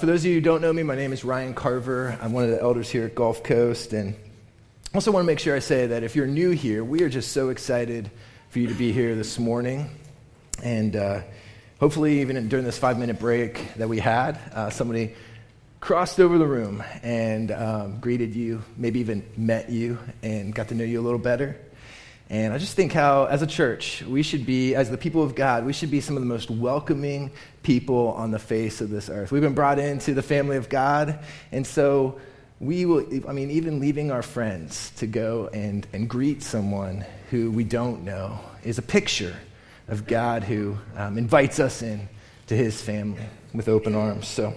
For those of you who don't know me, my name is Ryan Carver. I'm one of the elders here at Gulf Coast. And I also want to make sure I say that if you're new here, we are just so excited for you to be here this morning. And uh, hopefully, even during this five minute break that we had, uh, somebody crossed over the room and um, greeted you, maybe even met you and got to know you a little better. And I just think how, as a church, we should be, as the people of God, we should be some of the most welcoming people on the face of this earth. We've been brought into the family of God, and so we will, I mean, even leaving our friends to go and, and greet someone who we don't know is a picture of God who um, invites us in to his family with open arms. So,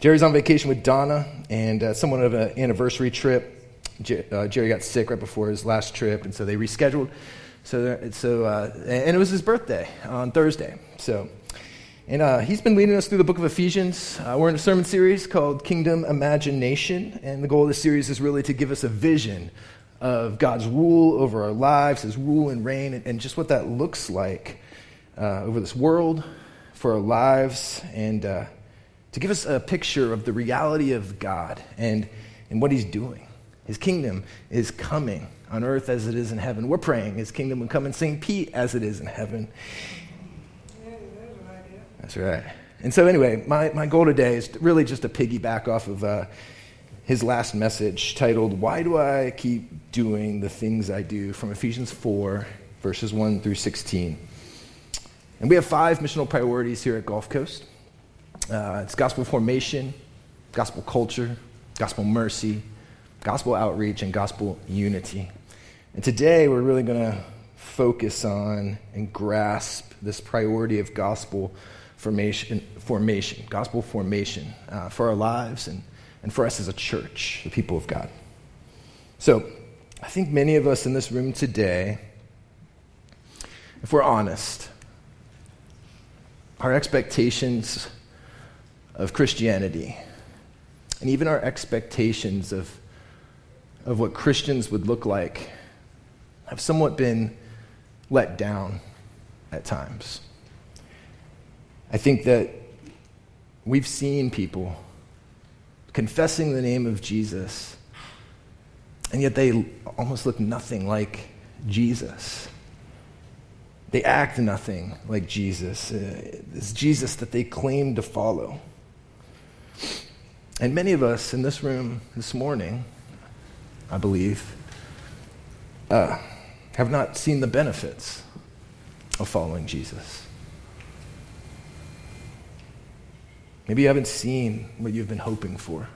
Jerry's on vacation with Donna and uh, somewhat of an anniversary trip uh, Jerry got sick right before his last trip, and so they rescheduled. So, so uh, and it was his birthday on Thursday. So, and uh, he's been leading us through the book of Ephesians. Uh, we're in a sermon series called Kingdom Imagination, and the goal of the series is really to give us a vision of God's rule over our lives, His rule and reign, and, and just what that looks like uh, over this world, for our lives, and uh, to give us a picture of the reality of God and, and what He's doing. His kingdom is coming on earth as it is in heaven. We're praying His kingdom will come in St. Pete as it is in heaven. That's right. And so, anyway, my, my goal today is really just to piggyback off of uh, his last message titled, Why Do I Keep Doing the Things I Do? from Ephesians 4, verses 1 through 16. And we have five missional priorities here at Gulf Coast uh, it's gospel formation, gospel culture, gospel mercy, gospel outreach and gospel unity. And today we're really going to focus on and grasp this priority of gospel formation, formation gospel formation uh, for our lives and, and for us as a church, the people of God. So I think many of us in this room today, if we're honest, our expectations of Christianity and even our expectations of of what Christians would look like have somewhat been let down at times. I think that we've seen people confessing the name of Jesus, and yet they almost look nothing like Jesus. They act nothing like Jesus. Uh, Jesus that they claim to follow. And many of us in this room this morning I believe, uh, have not seen the benefits of following Jesus. Maybe you haven't seen what you've been hoping for.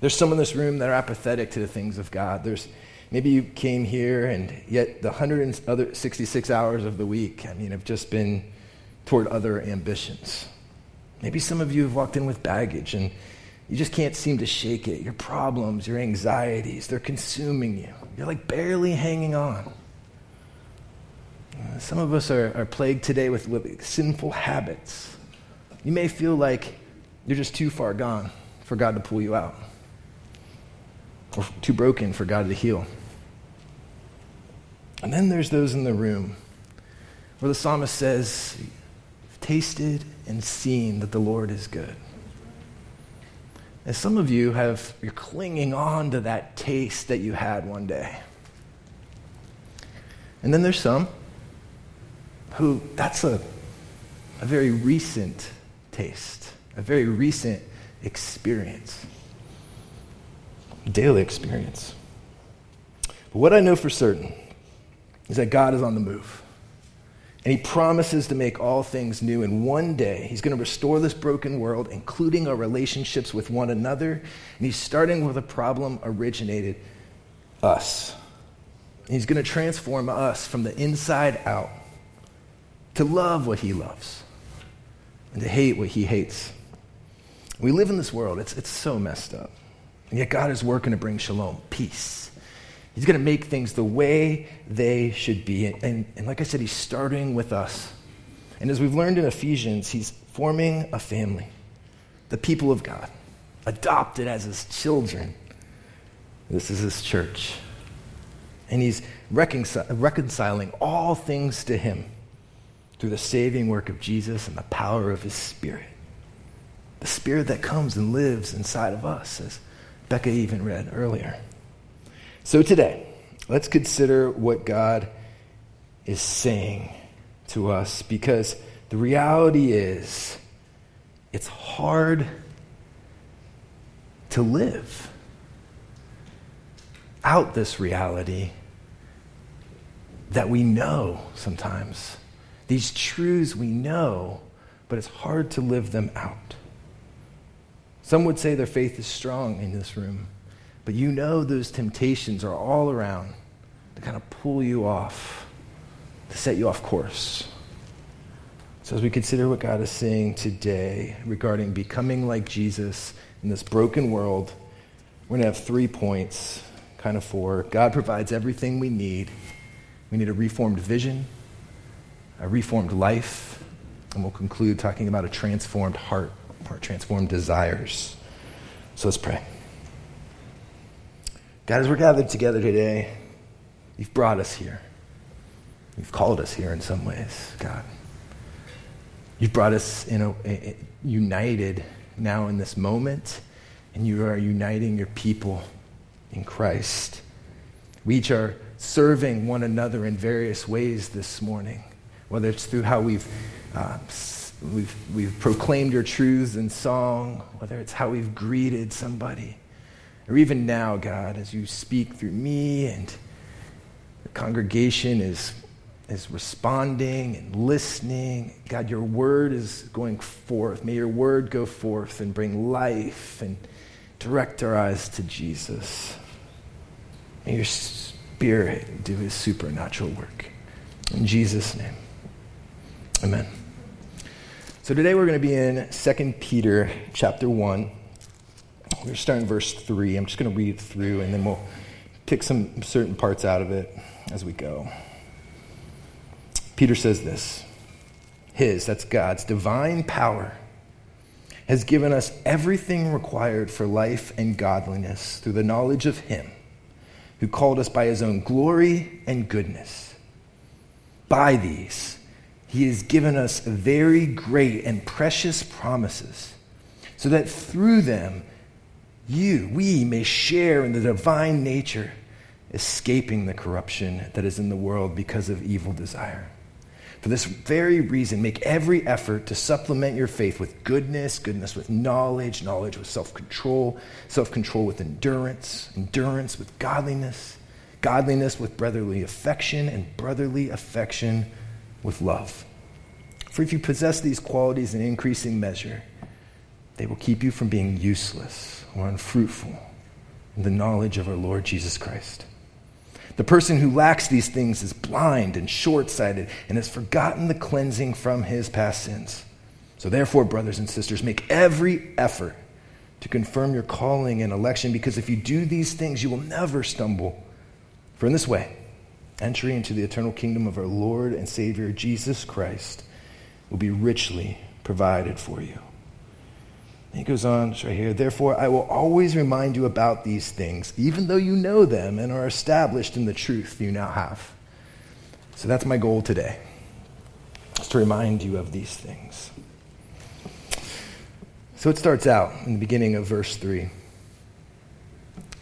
There's some in this room that are apathetic to the things of God. There's maybe you came here and yet the 166 hours of the week, I mean, have just been toward other ambitions. Maybe some of you have walked in with baggage and you just can't seem to shake it. Your problems, your anxieties, they're consuming you. You're like barely hanging on. Uh, some of us are, are plagued today with, with sinful habits. You may feel like you're just too far gone for God to pull you out, or too broken for God to heal. And then there's those in the room where the psalmist says, Tasted and seen that the Lord is good. And some of you have, you're clinging on to that taste that you had one day. And then there's some who, that's a, a very recent taste, a very recent experience, daily experience. But what I know for certain is that God is on the move. And he promises to make all things new. And one day, he's going to restore this broken world, including our relationships with one another. And he's starting with a problem originated us. And he's going to transform us from the inside out to love what he loves and to hate what he hates. We live in this world, it's, it's so messed up. And yet, God is working to bring shalom, peace He's going to make things the way they should be. And, and, and, like I said, he's starting with us. And as we've learned in Ephesians, he's forming a family, the people of God, adopted as his children. This is his church. And he's reconcil- reconciling all things to him through the saving work of Jesus and the power of his Spirit. The spirit that comes and lives inside of us, as Becca even read earlier. So today, let's consider what God is saying to us because the reality is it's hard to live out this reality that we know sometimes. These truths we know, but it's hard to live them out. Some would say their faith is strong in this room, but you know those temptations are all around to kind of pull you off, to set you off course. So, as we consider what God is saying today regarding becoming like Jesus in this broken world, we're going to have three points, kind of four. God provides everything we need. We need a reformed vision, a reformed life, and we'll conclude talking about a transformed heart or transformed desires. So let's pray. God, as we're gathered together today, you've brought us here. You've called us here in some ways, God. You've brought us in a, a, united now in this moment, and you are uniting your people in Christ. We each are serving one another in various ways this morning, whether it's through how we've, uh, we've, we've proclaimed your truths in song, whether it's how we've greeted somebody, or even now, God, as you speak through me and the congregation is is responding and listening. God, your word is going forth. May your word go forth and bring life and direct our eyes to Jesus. May your spirit do his supernatural work. In Jesus' name, amen. So today we're going to be in 2 Peter chapter 1. We're starting verse 3. I'm just going to read it through and then we'll pick some certain parts out of it as we go. Peter says this His, that's God's, divine power has given us everything required for life and godliness through the knowledge of Him who called us by His own glory and goodness. By these, He has given us very great and precious promises, so that through them, you, we may share in the divine nature, escaping the corruption that is in the world because of evil desire. For this very reason, make every effort to supplement your faith with goodness, goodness with knowledge, knowledge with self control, self control with endurance, endurance with godliness, godliness with brotherly affection, and brotherly affection with love. For if you possess these qualities in increasing measure, they will keep you from being useless or unfruitful in the knowledge of our Lord Jesus Christ. The person who lacks these things is blind and short sighted and has forgotten the cleansing from his past sins. So, therefore, brothers and sisters, make every effort to confirm your calling and election, because if you do these things, you will never stumble. For in this way, entry into the eternal kingdom of our Lord and Savior Jesus Christ will be richly provided for you. He goes on, right here. Therefore, I will always remind you about these things, even though you know them and are established in the truth you now have. So that's my goal today, is to remind you of these things. So it starts out in the beginning of verse 3.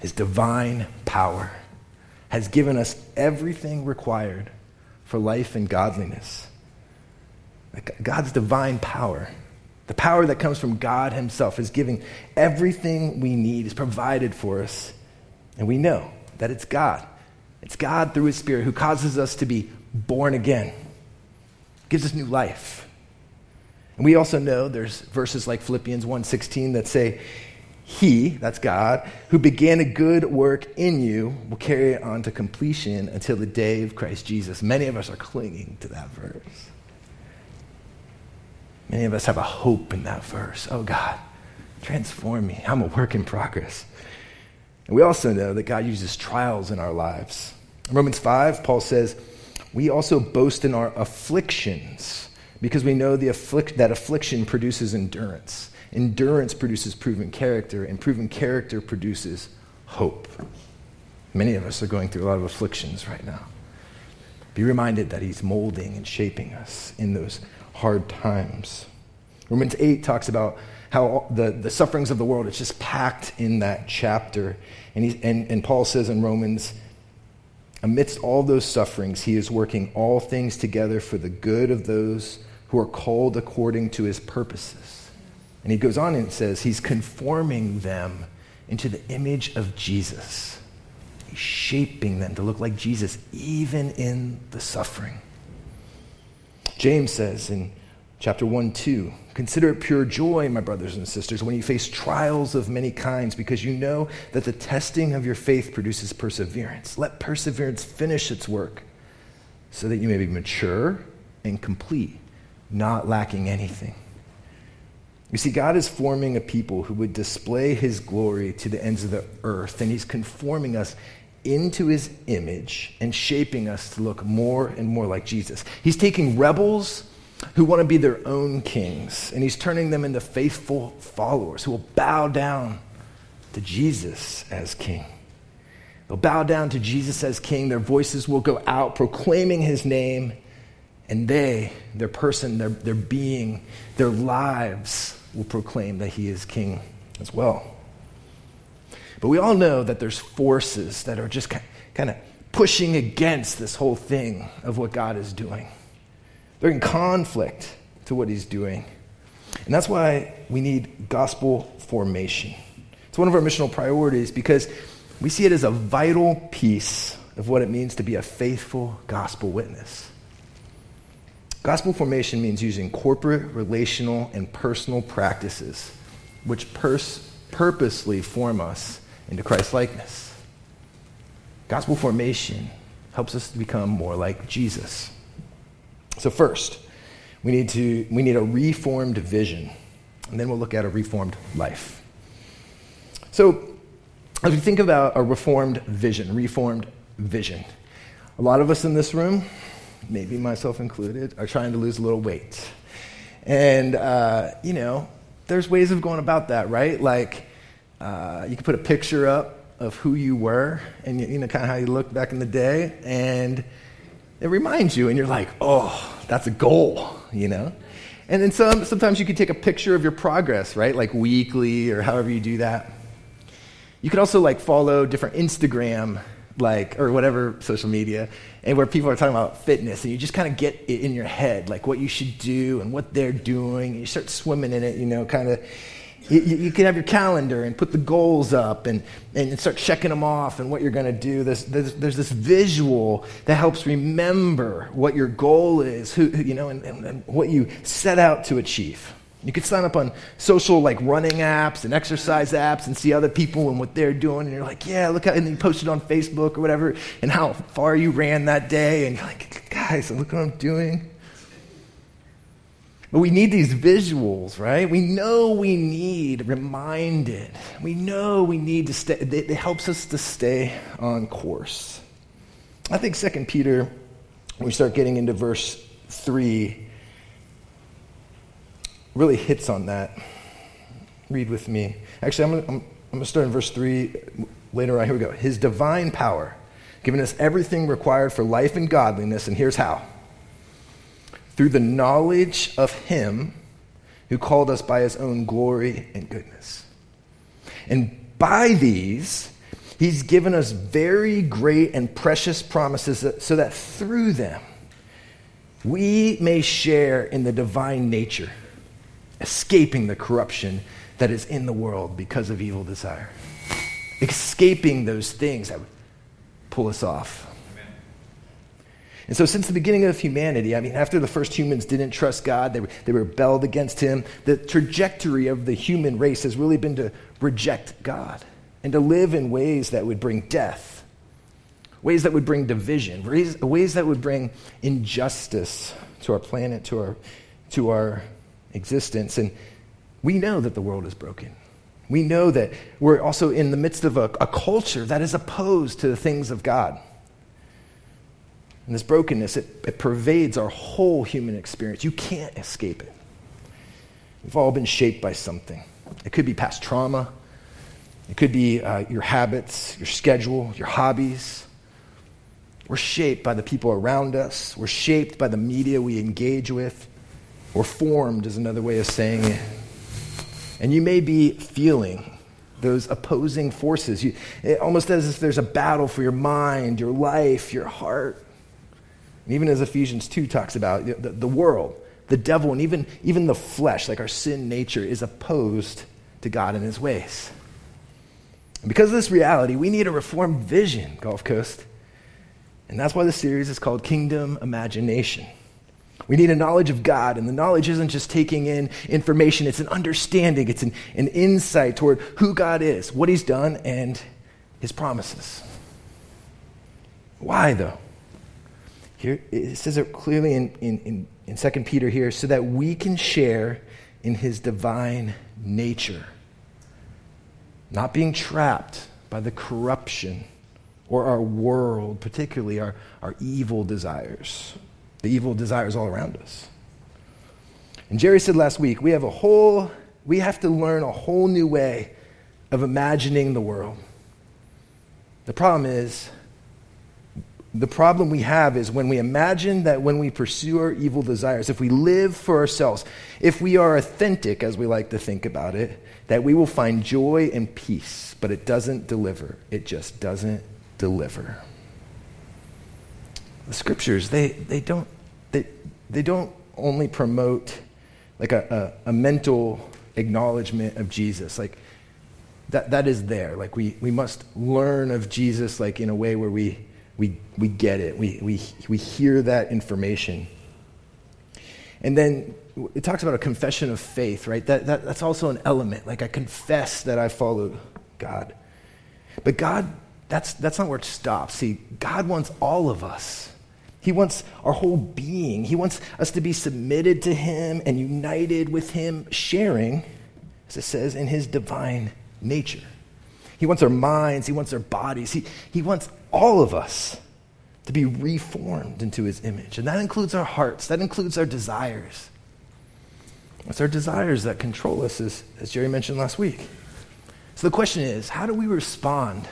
His divine power has given us everything required for life and godliness. God's divine power the power that comes from God Himself is giving everything we need, is provided for us. And we know that it's God. It's God through His Spirit who causes us to be born again, gives us new life. And we also know there's verses like Philippians 1:16 that say, He, that's God, who began a good work in you will carry it on to completion until the day of Christ Jesus. Many of us are clinging to that verse. Many of us have a hope in that verse. Oh, God, transform me. I'm a work in progress. And we also know that God uses trials in our lives. In Romans 5, Paul says, We also boast in our afflictions because we know afflic- that affliction produces endurance. Endurance produces proven character, and proven character produces hope. Many of us are going through a lot of afflictions right now. Be reminded that He's molding and shaping us in those hard times. Romans 8 talks about how the, the sufferings of the world, it's just packed in that chapter. And, he, and, and Paul says in Romans, amidst all those sufferings, he is working all things together for the good of those who are called according to his purposes. And he goes on and says, he's conforming them into the image of Jesus. He's shaping them to look like Jesus, even in the suffering. James says in chapter 1 2, Consider it pure joy, my brothers and sisters, when you face trials of many kinds, because you know that the testing of your faith produces perseverance. Let perseverance finish its work, so that you may be mature and complete, not lacking anything. You see, God is forming a people who would display his glory to the ends of the earth, and he's conforming us into his image and shaping us to look more and more like Jesus. He's taking rebels who want to be their own kings, and he's turning them into faithful followers who will bow down to Jesus as king. They'll bow down to Jesus as king. Their voices will go out proclaiming his name, and they, their person, their, their being, their lives will proclaim that he is king as well. But we all know that there's forces that are just kind of pushing against this whole thing of what God is doing. They're in conflict to what he's doing. And that's why we need gospel formation. It's one of our missional priorities because we see it as a vital piece of what it means to be a faithful gospel witness. Gospel formation means using corporate, relational, and personal practices which pers- purposely form us into Christ likeness. Gospel formation helps us to become more like Jesus. So, first, we need, to, we need a reformed vision, and then we'll look at a reformed life. So, as we think about a reformed vision, reformed vision, a lot of us in this room, maybe myself included, are trying to lose a little weight. And, uh, you know, there's ways of going about that, right? Like, uh, you can put a picture up of who you were and, you know, kind of how you looked back in the day, and it reminds you, and you're like, oh, that's a goal, you know? And then some, sometimes you could take a picture of your progress, right? Like weekly or however you do that. You could also like follow different Instagram, like, or whatever social media, and where people are talking about fitness, and you just kind of get it in your head, like what you should do and what they're doing, and you start swimming in it, you know, kind of you, you, can have your calendar and put the goals up and, and start checking them off and what you're going to do. There's, there's, there's, this visual that helps remember what your goal is, who, you know, and, and, and what you set out to achieve. You could sign up on social like running apps and exercise apps and see other people and what they're doing, and you're like, yeah, look how, and then you post it on Facebook or whatever, and how far you ran that day, and you're like, guys, look what I'm doing. But we need these visuals, right? We know we need reminded. We know we need to stay. It helps us to stay on course. I think Second Peter, when we start getting into verse 3, really hits on that. Read with me. Actually, I'm going I'm, to start in verse 3 later on. Here we go. His divine power, giving us everything required for life and godliness, and here's how through the knowledge of Him who called us by His own glory and goodness. And by these, He's given us very great and precious promises so that through them we may share in the divine nature, escaping the corruption that is in the world because of evil desire. Escaping those things that would pull us off and so, since the beginning of humanity, I mean, after the first humans didn't trust God, they, they rebelled against Him, the trajectory of the human race has really been to reject God and to live in ways that would bring death, ways that would bring division, ways, ways that would bring injustice to our planet, to our, to our existence. And we know that the world is broken. We know that we're also in the midst of a, a culture that is opposed to the things of God. And this brokenness, it, it pervades our whole human experience. You can't escape it. We've all been shaped by something. It could be past trauma, it could be uh, your habits, your schedule, your hobbies. We're shaped by the people around us, we're shaped by the media we engage with. We're formed, is another way of saying it. And you may be feeling those opposing forces, you, almost as if there's a battle for your mind, your life, your heart. And even as Ephesians 2 talks about, the, the world, the devil, and even, even the flesh, like our sin nature, is opposed to God and his ways. And because of this reality, we need a reformed vision, Gulf Coast. And that's why the series is called Kingdom Imagination. We need a knowledge of God, and the knowledge isn't just taking in information, it's an understanding, it's an, an insight toward who God is, what He's done, and His promises. Why, though? Here, it says it clearly in, in, in, in 2 Peter here, so that we can share in His divine nature, not being trapped by the corruption or our world, particularly our, our evil desires the evil desires all around us. And Jerry said last week, we have a whole, we have to learn a whole new way of imagining the world. The problem is, the problem we have is when we imagine that when we pursue our evil desires, if we live for ourselves, if we are authentic, as we like to think about it, that we will find joy and peace, but it doesn't deliver. It just doesn't deliver. The scriptures, they, they don't they, they don't only promote like a, a, a mental acknowledgement of Jesus. Like that, that is there. Like we, we must learn of Jesus like in a way where we, we, we get it. We, we, we hear that information. And then it talks about a confession of faith, right? That, that, that's also an element. Like I confess that I follow God. But God, that's, that's not where it stops. See, God wants all of us he wants our whole being. He wants us to be submitted to Him and united with Him, sharing, as it says, in His divine nature. He wants our minds, He wants our bodies, He, he wants all of us to be reformed into His image. And that includes our hearts, that includes our desires. It's our desires that control us, as, as Jerry mentioned last week. So the question is how do we respond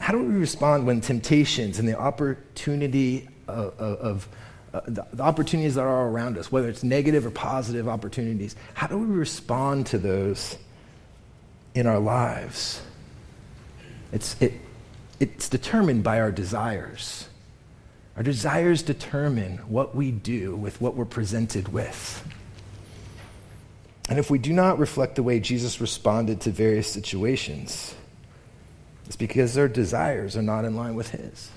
how do we respond when temptations and the opportunity of, of uh, the, the, opportunities that are around us, whether it's negative or positive opportunities, how do we respond to those in our lives? It's, it, it's determined by our desires. Our desires determine what we do with what we're presented with. And if we do not reflect the way Jesus responded to various situations, it's because our desires are not in line with His.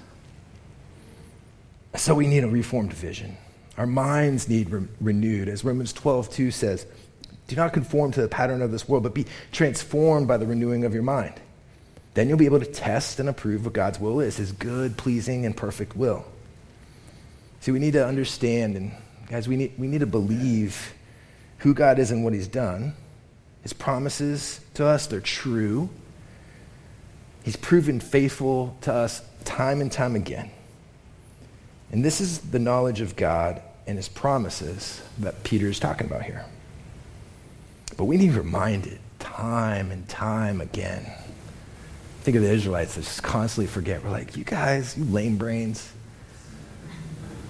So we need a reformed vision. Our minds need re- renewed. As Romans 12, 2 says, do not conform to the pattern of this world, but be transformed by the renewing of your mind. Then you'll be able to test and approve what God's will is, his good, pleasing, and perfect will. See, we need to understand, and guys, we need, we need to believe who God is and what he's done. His promises to us, they're true. He's proven faithful to us time and time again. And this is the knowledge of God and his promises that Peter is talking about here. But we need reminded time and time again. Think of the Israelites that just constantly forget. We're like, you guys, you lame brains.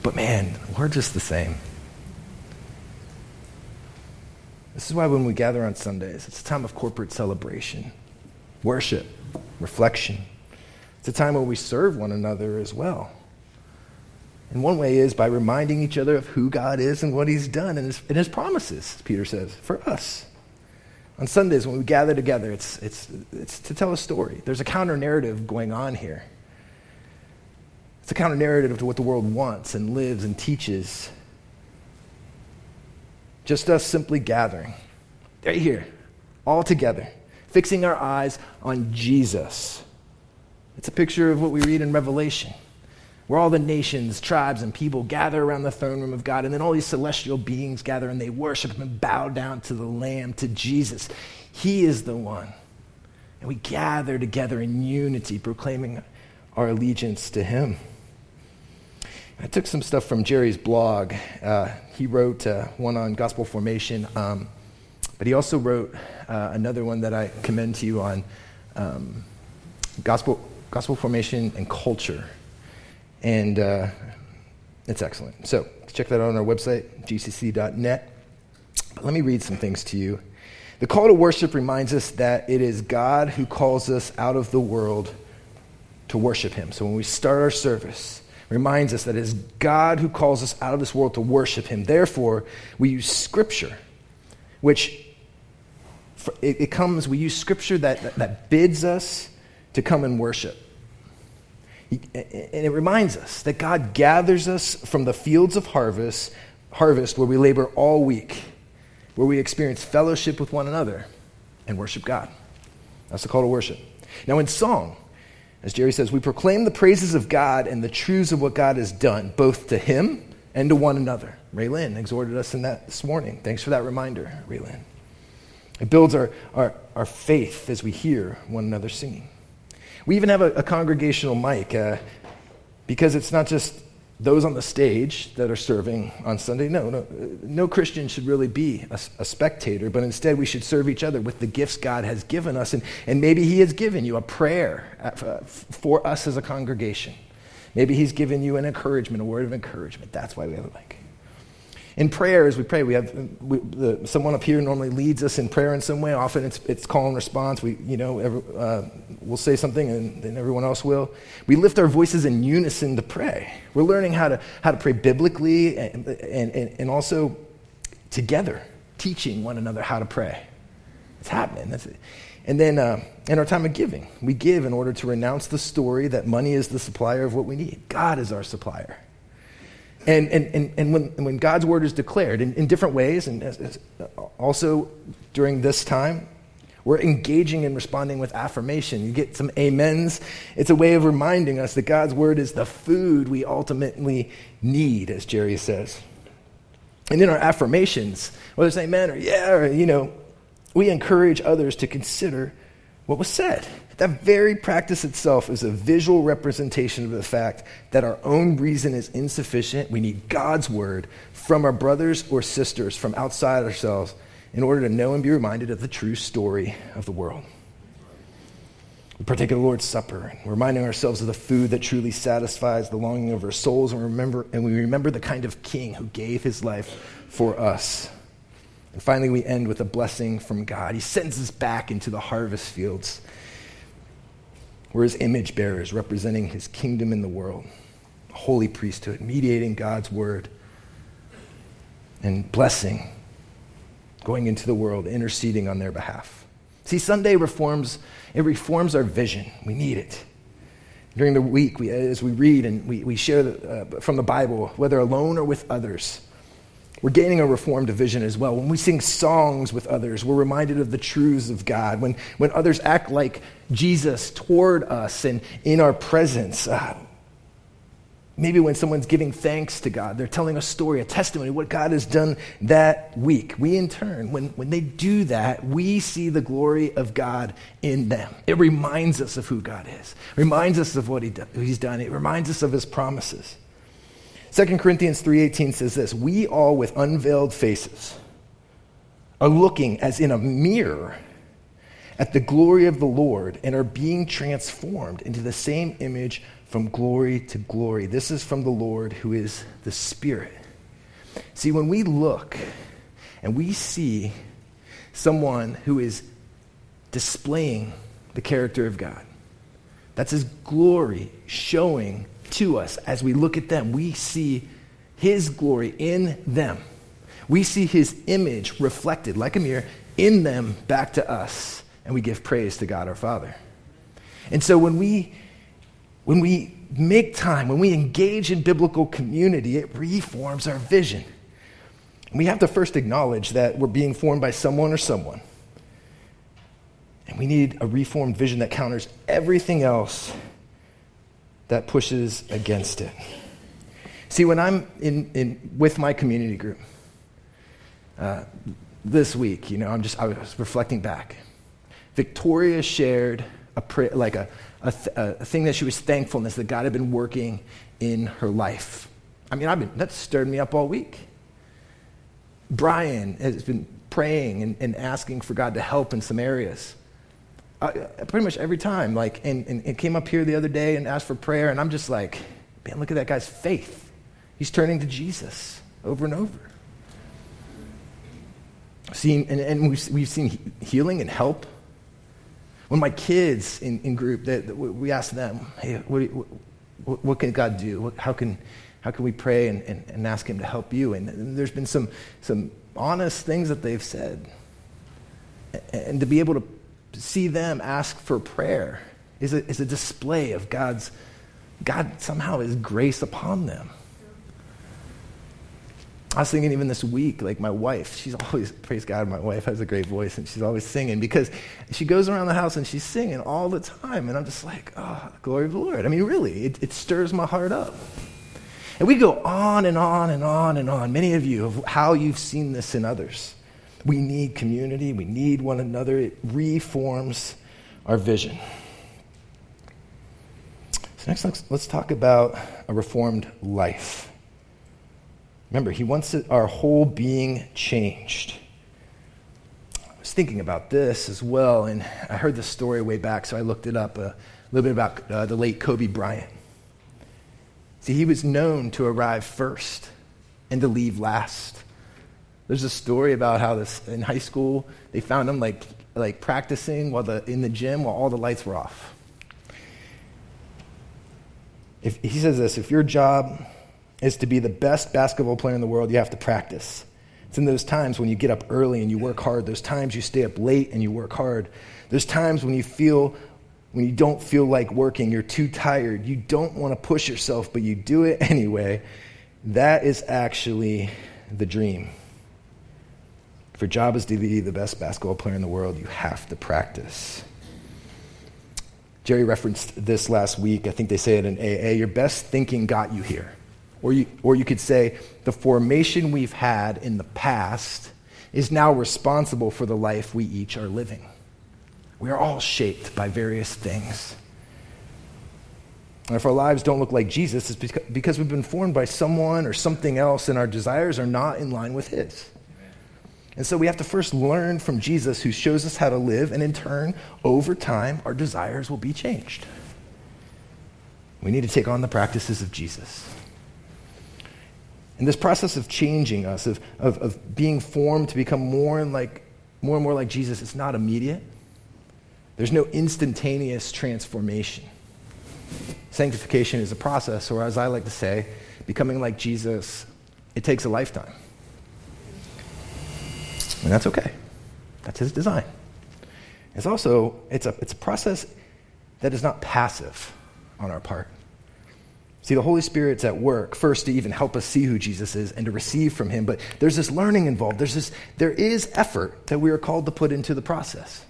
But man, we're just the same. This is why when we gather on Sundays, it's a time of corporate celebration, worship, reflection. It's a time where we serve one another as well. And one way is by reminding each other of who God is and what He's done and His, and his promises, Peter says, for us. On Sundays, when we gather together, it's, it's, it's to tell a story. There's a counter narrative going on here. It's a counter narrative to what the world wants and lives and teaches. Just us simply gathering, right here, all together fixing our eyes on Jesus. It's a picture of what we read in Revelation, where all the nations, tribes, and people gather around the throne room of God, and then all these celestial beings gather and they worship and bow down to the Lamb, to Jesus. He is the one. And we gather together in unity, proclaiming our allegiance to Him. I took some stuff from Jerry's blog. Uh, he wrote uh, one on gospel formation. Um, but he also wrote uh, another one that I commend to you on um, gospel, gospel formation and culture. And uh, it's excellent. So check that out on our website, gcc.net. But let me read some things to you. The call to worship reminds us that it is God who calls us out of the world to worship Him. So when we start our service, reminds us that it is God who calls us out of this world to worship Him. Therefore, we use Scripture, which it, comes, we use Scripture that, that, that bids us to come and worship. And it reminds us that God gathers us from the fields of harvest, harvest where we labor all week, where we experience fellowship with one another and worship God. That's the call to worship. Now, in song, as Jerry says, we proclaim the praises of God and the truths of what God has done, both to Him and to one another. Ray Lynn exhorted us in that this morning. Thanks for that reminder, Ray Lynn. It builds our, our, our faith as we hear one another singing. We even have a, a congregational mic uh, because it's not just those on the stage that are serving on Sunday. No, no, no Christian should really be a, a, spectator, but instead we should serve each other with the gifts God has given us. And, and maybe He has given you a prayer uh, for us as a congregation. Maybe He's given you an encouragement, a word of encouragement. That's why we have a mic. In prayer, as we pray, we have we, the, someone up here normally leads us in prayer in some way. Often it's, it's call and response. We, you know, every, uh, we'll say something and then everyone else will. We lift our voices in unison to pray. We're learning how to, how to pray biblically and, and, and also together, teaching one another how to pray. It's happening. That's it. And then uh, in our time of giving, we give in order to renounce the story that money is the supplier of what we need. God is our supplier. And, and, and, and when, when God's word is declared in, in different ways, and as, as also during this time, we're engaging and responding with affirmation. You get some amens. It's a way of reminding us that God's word is the food we ultimately need, as Jerry says. And in our affirmations, whether it's amen or yeah, or, you know, we encourage others to consider what was said. That very practice itself is a visual representation of the fact that our own reason is insufficient. We need God's word from our brothers or sisters from outside ourselves in order to know and be reminded of the true story of the world. We partake of the Lord's Supper, reminding ourselves of the food that truly satisfies the longing of our souls, and, remember, and we remember the kind of king who gave his life for us. And finally, we end with a blessing from God. He sends us back into the harvest fields we're his image bearers, representing his kingdom in the world, holy priesthood, mediating God's word, and blessing, going into the world, interceding on their behalf. See, Sunday reforms, it reforms our vision. We need it. During the week, we, as we read and we, we share the, uh, from the Bible, whether alone or with others, we're gaining a reformed vision as well. When we sing songs with others, we're reminded of the truths of God. When, when others act like Jesus toward us and in our presence, uh, maybe when someone's giving thanks to God, they're telling a story, a testimony, what God has done that week. We, in turn, when, when they do that, we see the glory of God in them. It reminds us of who God is, reminds us of what he do, He's done, it reminds us of His promises. 2 Corinthians 3:18 says this, "We all with unveiled faces are looking as in a mirror at the glory of the Lord and are being transformed into the same image from glory to glory. This is from the Lord who is the Spirit." See, when we look and we see someone who is displaying the character of God, that's his glory showing to us as we look at them. We see His glory in them. We see His image reflected like a mirror in them back to us, and we give praise to God our Father. And so when we when we make time, when we engage in biblical community, it reforms our vision. We have to first acknowledge that we're being formed by someone or someone. And we need a reformed vision that counters everything else that pushes against it. See, when I'm in, in with my community group uh, this week, you know, I'm just I was reflecting back. Victoria shared a like a, a, th- a thing that she was thankfulness that God had been working in her life. I mean, I've been that stirred me up all week. Brian has been praying and, and asking for God to help in some areas pretty much every time. Like, and, and it came up here the other day and asked for prayer, and I'm just like, man, look at that guy's faith. He's turning to Jesus over and over. seen, and, and we've, we've seen healing and help. When my kids in, in group, they, we ask them, hey, what, what, what, can God do? how, can, how can we pray and, and, and ask Him to help you? And, and there's been some, some honest things that they've said. And to be able to see them ask for prayer is a, is a display of God's, God somehow His grace upon them. I was thinking even this week, like my wife, she's always, praise God, my wife has a great voice and she's always singing because she goes around the house and she's singing all the time. And I'm just like, oh, glory of the Lord. I mean, really, it, it stirs my heart up. And we go on and on and on and on, many of you, of how you've seen this in others. We need community, we need one another. It reforms our vision. So, next, let's, let's talk about a reformed life. Remember, he wants our whole being changed. I was thinking about this as well, and I heard this story way back, so I looked it up a little bit about uh, the late Kobe Bryant. See, he was known to arrive first and to leave last. There's a story about how this in high school they found him like like practicing while the in the gym while all the lights were off. If, he says this: if your job is to be the best basketball player in the world, you have to practice. It's in those times when you get up early and you work hard, those times you stay up late and you work hard. There's times when you feel when you don't feel like working, you're too tired, you don't want to push yourself, but you do it anyway. That is actually the dream. Job is to be the best basketball player in the world, you have to practice. Jerry referenced this last week. I think they say it in AA. Your best thinking got you here. Or you, or you could say, the formation we've had in the past is now responsible for the life we each are living. We are all shaped by various things. And if our lives don't look like Jesus, it's because we've been formed by someone or something else, and our desires are not in line with His. And so we have to first learn from Jesus, who shows us how to live, and in turn, over time, our desires will be changed. We need to take on the practices of Jesus. And this process of changing us, of, of, of being formed to become more and, like, more and more like Jesus, it's not immediate. There's no instantaneous transformation. Sanctification is a process, or as I like to say, becoming like Jesus, it takes a lifetime. And that's okay. That's his design. It's also, it's a, it's a process that is not passive on our part. See, the Holy Spirit's at work first to even help us see who Jesus is and to receive from him, but there's this learning involved. There's this, there is effort that we are called to put into the process.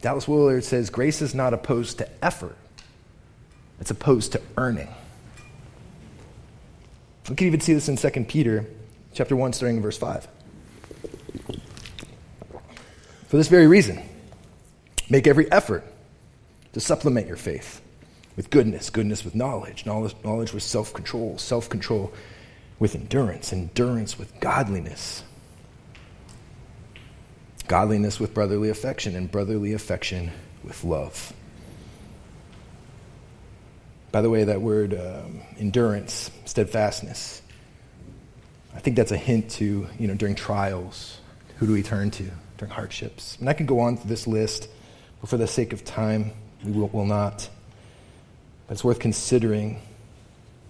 Dallas Willard says grace is not opposed to effort, it's opposed to earning. We can even see this in 2 Peter chapter 1, starting in verse 5. For this very reason, make every effort to supplement your faith with goodness, goodness with knowledge, knowledge, knowledge with self control, self control with endurance, endurance with godliness, godliness with brotherly affection, and brotherly affection with love. By the way, that word um, endurance, steadfastness, I think that's a hint to, you know, during trials, who do we turn to during hardships? And I could go on through this list, but for the sake of time, we will, will not. But it's worth considering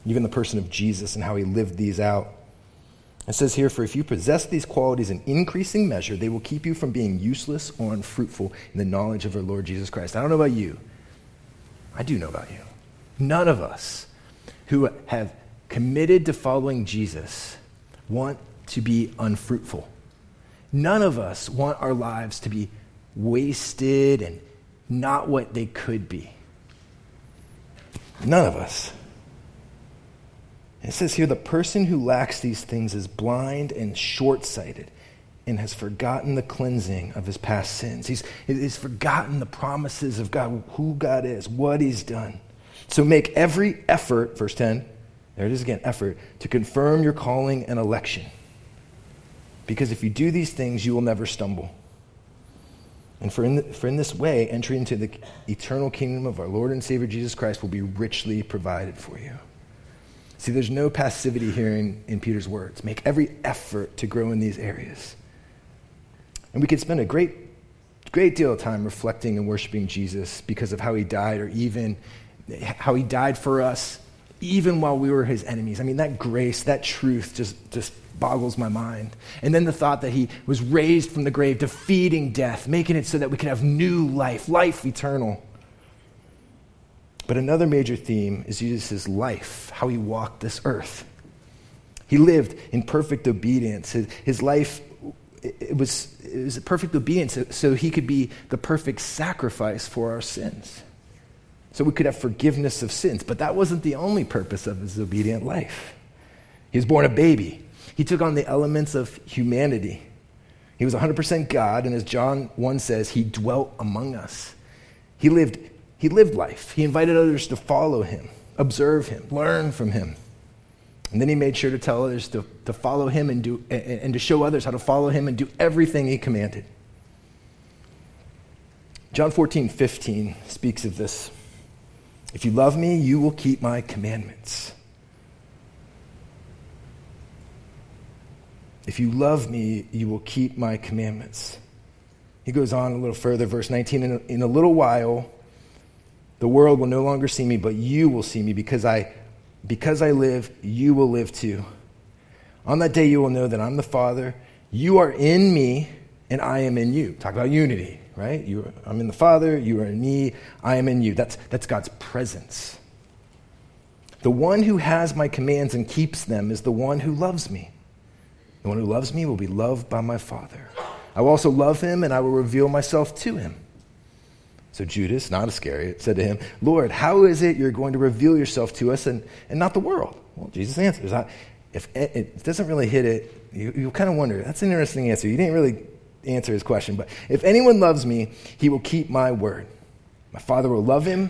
even the person of Jesus and how he lived these out. It says here, For if you possess these qualities in increasing measure, they will keep you from being useless or unfruitful in the knowledge of our Lord Jesus Christ. I don't know about you. I do know about you. None of us who have committed to following Jesus want to be unfruitful. None of us want our lives to be wasted and not what they could be. None of us. It says here the person who lacks these things is blind and short sighted and has forgotten the cleansing of his past sins. He's, he's forgotten the promises of God, who God is, what he's done. So make every effort, verse 10, there it is again, effort, to confirm your calling and election. Because if you do these things, you will never stumble. And for in, the, for in this way, entry into the eternal kingdom of our Lord and Savior Jesus Christ will be richly provided for you. See, there's no passivity here in, in Peter's words. Make every effort to grow in these areas. And we could spend a great, great deal of time reflecting and worshiping Jesus because of how he died, or even how he died for us, even while we were his enemies. I mean, that grace, that truth just, just boggles my mind. And then the thought that he was raised from the grave, defeating death, making it so that we could have new life, life eternal. But another major theme is Jesus' life, how he walked this earth. He lived in perfect obedience. His, his life it was, it was a perfect obedience so, so he could be the perfect sacrifice for our sins. So we could have forgiveness of sins. But that wasn't the only purpose of his obedient life. He was born a baby. He took on the elements of humanity. He was 100% God, and as John 1 says, he dwelt among us. He lived, he lived life. He invited others to follow him, observe him, learn from him. And then he made sure to tell others to, to follow him and, do, and, and to show others how to follow him and do everything he commanded. John 14, 15 speaks of this. If you love me, you will keep my commandments. If you love me, you will keep my commandments. He goes on a little further, verse 19 In a, in a little while, the world will no longer see me, but you will see me because I because I live, you will live too. On that day, you will know that I'm the Father. You are in me, and I am in you. Talk about unity, right? You, I'm in the Father, you are in me, I am in you. That's, that's God's presence. The one who has my commands and keeps them is the one who loves me. The one who loves me will be loved by my Father. I will also love him, and I will reveal myself to him. So Judas, not Iscariot, said to him, Lord, how is it you're going to reveal yourself to us and, and not the world? Well, Jesus answers, if it doesn't really hit it, you, you kind of wonder, that's an interesting answer. You didn't really answer his question, but if anyone loves me, he will keep my word. My Father will love him,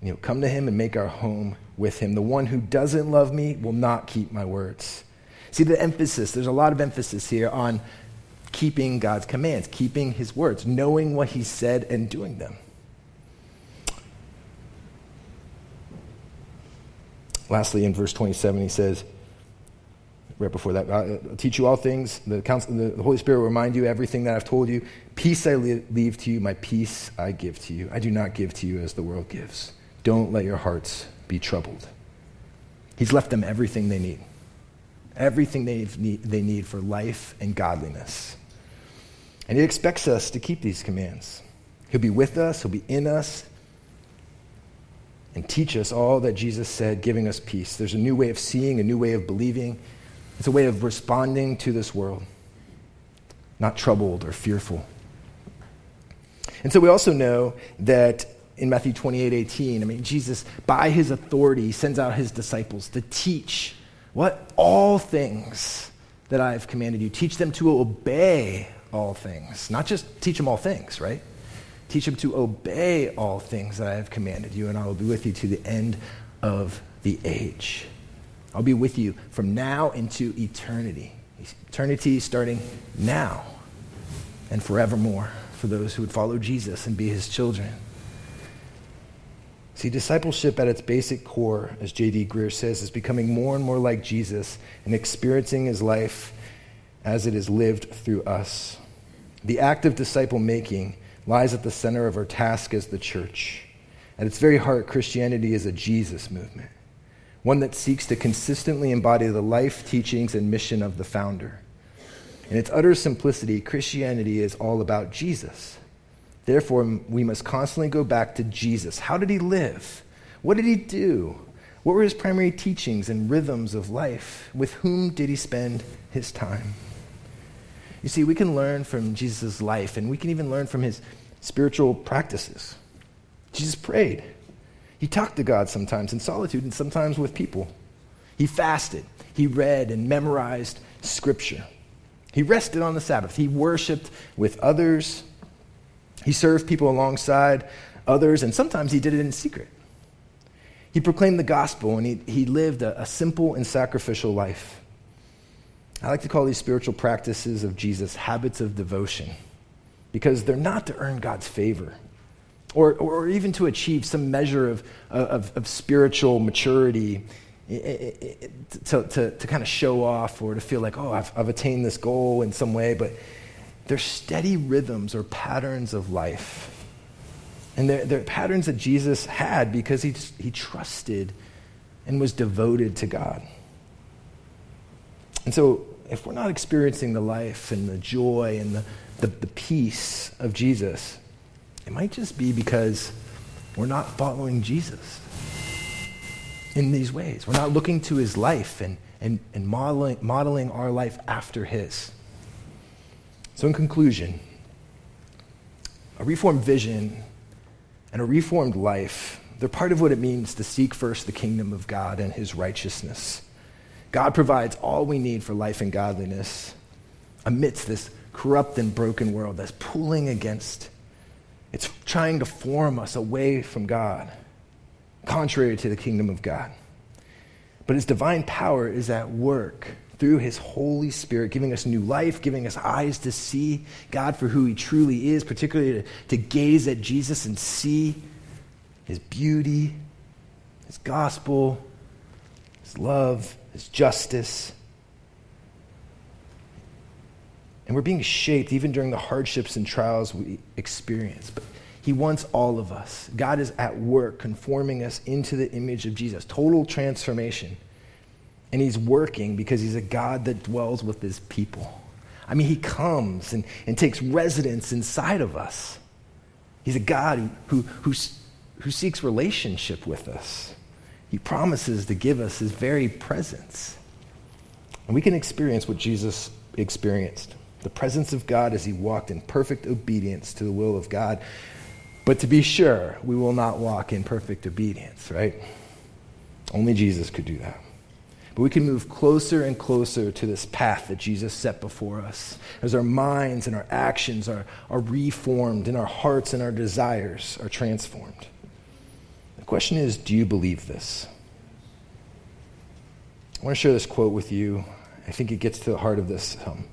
and he'll come to him and make our home with him. The one who doesn't love me will not keep my words. See the emphasis, there's a lot of emphasis here on keeping God's commands, keeping his words, knowing what he said and doing them. Lastly, in verse 27, he says, right before that, I'll teach you all things. The, counsel, the Holy Spirit will remind you everything that I've told you. Peace I leave to you, my peace I give to you. I do not give to you as the world gives. Don't let your hearts be troubled. He's left them everything they need, everything they need, they need for life and godliness. And he expects us to keep these commands. He'll be with us, he'll be in us, and teach us all that Jesus said, giving us peace. There's a new way of seeing, a new way of believing. It's a way of responding to this world, not troubled or fearful. And so we also know that in Matthew 28 18, I mean, Jesus, by his authority, sends out his disciples to teach what? All things that I have commanded you. Teach them to obey all things, not just teach them all things, right? Teach them to obey all things that I have commanded you, and I will be with you to the end of the age. I'll be with you from now into eternity. Eternity starting now and forevermore for those who would follow Jesus and be his children. See, discipleship at its basic core, as J.D. Greear says, is becoming more and more like Jesus and experiencing his life as it is lived through us. The act of disciple making lies at the center of our task as the church. At its very heart, Christianity is a Jesus movement, one that seeks to consistently embody the life, teachings, and mission of the founder. In its utter simplicity, Christianity is all about Jesus. Therefore, we must constantly go back to Jesus. How did he live? What did he do? What were his primary teachings and rhythms of life? With whom did he spend his time? You see, we can learn from Jesus' life, and we can even learn from his spiritual practices. Jesus prayed. He talked to God sometimes in solitude and sometimes with people. He fasted. He read and memorized scripture. He rested on the Sabbath. He worshiped with others. He served people alongside others, and sometimes he did it in secret. He proclaimed the gospel and he, he lived a, a simple and sacrificial life. I like to call these spiritual practices of Jesus habits of devotion because they're not to earn God's favor or, or even to achieve some measure of, of, of spiritual maturity to, to, to kind of show off or to feel like, oh, I've, I've attained this goal in some way. But They're steady rhythms or patterns of life. And they're, they're patterns that Jesus had because he, he trusted and was devoted to God. And so, if we're not experiencing the life and the joy and the, the, the peace of Jesus, it might just be because we're not following Jesus in these ways. We're not looking to his life and, and, and modeling, modeling our life after his. So, in conclusion, a reformed vision and a reformed life, they're part of what it means to seek first the kingdom of God and his righteousness. God provides all we need for life and godliness amidst this corrupt and broken world that's pulling against, it's trying to form us away from God, contrary to the kingdom of God. But his divine power is at work through his Holy Spirit, giving us new life, giving us eyes to see God for who he truly is, particularly to, to gaze at Jesus and see his beauty, his gospel, his love, his justice. And we're being shaped even during the hardships and trials we experience. But he wants all of us. God is at work conforming us into the image of Jesus. Total transformation. And he's working because he's a God that dwells with his people. I mean, he comes and, and takes residence inside of us. He's a God who, who, who, seeks relationship with us. He promises to give us his very presence. And we can experience what Jesus experienced the presence of God as he walked in perfect obedience to the will of God. But to be sure, we will not walk in perfect obedience, right? Only Jesus could do that. But we can move closer and closer to this path that Jesus set before us as our minds and our actions are, are reformed and our hearts and our desires are transformed. The question is do you believe this? I want to share this quote with you. I think it gets to the heart of this. Um,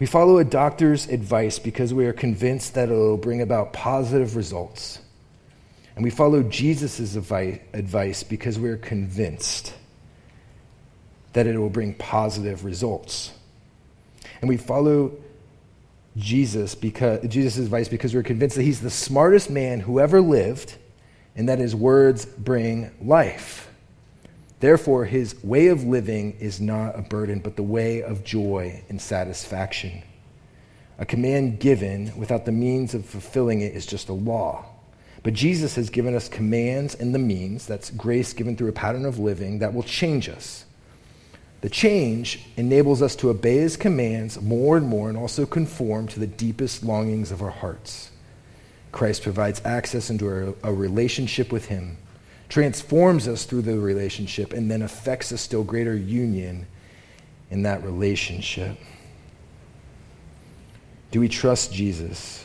we follow a doctor's advice because we are convinced that it will bring about positive results. And we follow Jesus' advice because we are convinced that it will bring positive results. And we follow Jesus because Jesus' advice because we're convinced that he's the smartest man who ever lived and that his words bring life. Therefore, his way of living is not a burden, but the way of joy and satisfaction. A command given without the means of fulfilling it is just a law. But Jesus has given us commands and the means, that's grace given through a pattern of living, that will change us. The change enables us to obey his commands more and more and also conform to the deepest longings of our hearts. Christ provides access into a, relationship with him, transforms us through the relationship, and then affects a still greater union in that relationship. Do we trust Jesus?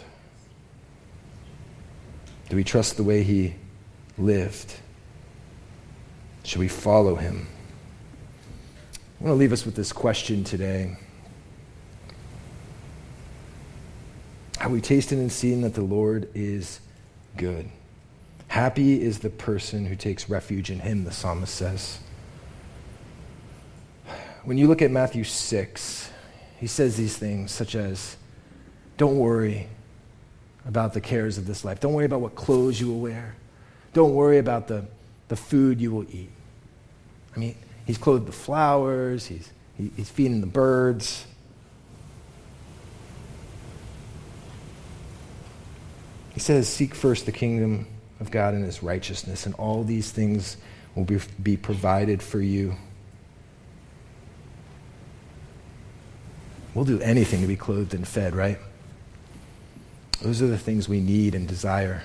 Do we trust the way he lived? Should we follow him? I want to leave us with this question today. Have we tasted and seen that the Lord is good? Happy is the person who takes refuge in him, the psalmist says. When you look at Matthew 6, he says these things such as, Don't worry about the cares of this life. Don't worry about what clothes you will wear. Don't worry about the, the food you will eat. I mean, He's clothed the flowers, he's, he, he's feeding the birds. He says, Seek first the kingdom of God and his righteousness, and all these things will be, be provided for you. We'll do anything to be clothed and fed, right? Those are the things we need and desire.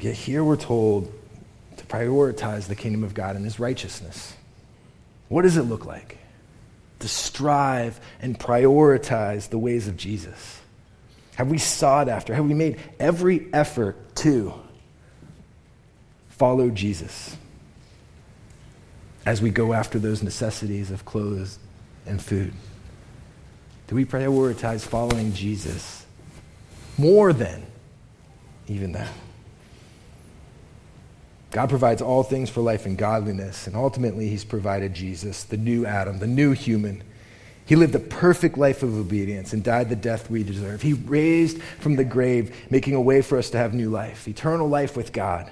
Yet here we're told to prioritize the kingdom of God and his righteousness. What does it look like? To strive and prioritize the ways of Jesus. Have we sought after? Have we made every effort to follow Jesus as we go after those necessities of clothes and food? Do we prioritize following Jesus more than even that? God provides all things for life and godliness, and ultimately, He's provided Jesus, the new Adam, the new human. He lived a perfect life of obedience and died the death we deserve. He raised from the grave, making a way for us to have new life, eternal life with God.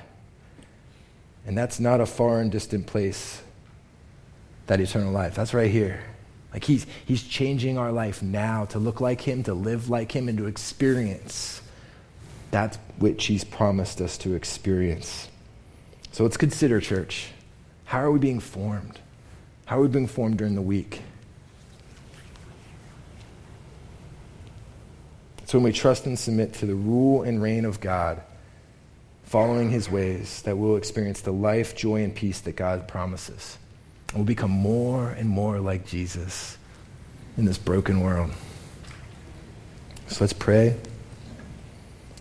And that's not a far and distant place, that eternal life. That's right here. Like he's, he's changing our life now to look like him, to live like him, and to experience that which he's promised us to experience. So let's consider, church, how are we being formed? How are we being formed during the week? So when we trust and submit to the rule and reign of God, following his ways, that we'll experience the life, joy, and peace that God promises. And we'll become more and more like Jesus in this broken world. So let's pray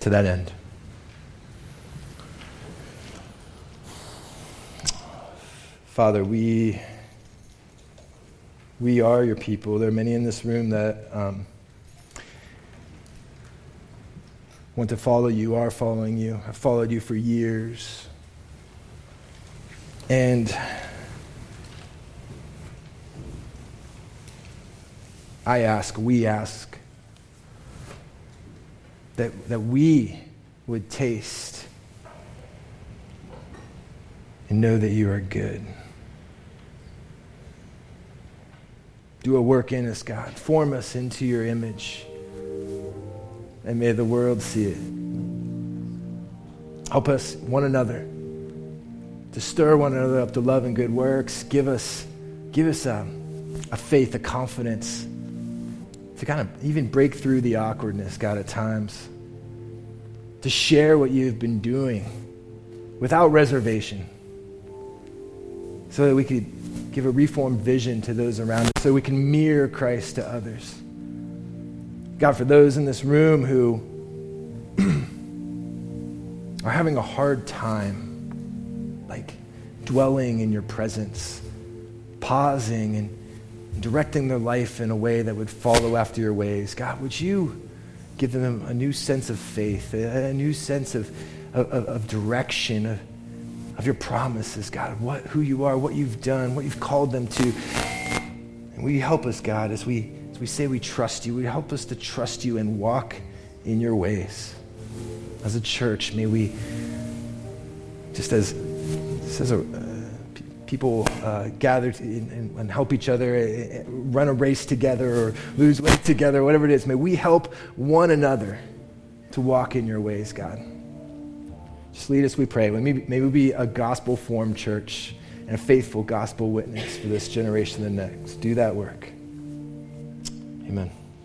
to that end. Father, we, we are your people. There are many in this room that. Um, want to follow you, are following you. I've followed you for years. And I ask, we ask, that, that we would taste and know that you are good. Do a work in us, God. Form us into your image and may the world see it. Help us, one another, to stir one another up to love and good works. Give us, give us a, a faith, a confidence to kind of even break through the awkwardness, God, at times. To share what you've been doing without reservation so that we could give a reformed vision to those around us, so we can mirror Christ to others. God, for those in this room who are having a hard time, like dwelling in your presence, pausing and directing their life in a way that would follow after your ways, God, would you give them a new sense of faith, a, new sense of, of, of direction, of, of your promises, God, what, who you are, what you've done, what you've called them to. And will you help us, God, as we as we say we trust you, we help us to trust you and walk in your ways. As a church, may we, just as, just as a, uh, people uh, gather and, and, help each other, uh, run a race together or lose weight together, whatever it is, may we help one another to walk in your ways, God. Just lead us, we pray. May we, may we be a gospel formed church and a faithful gospel witness for this generation and the next. Do that work. Amen.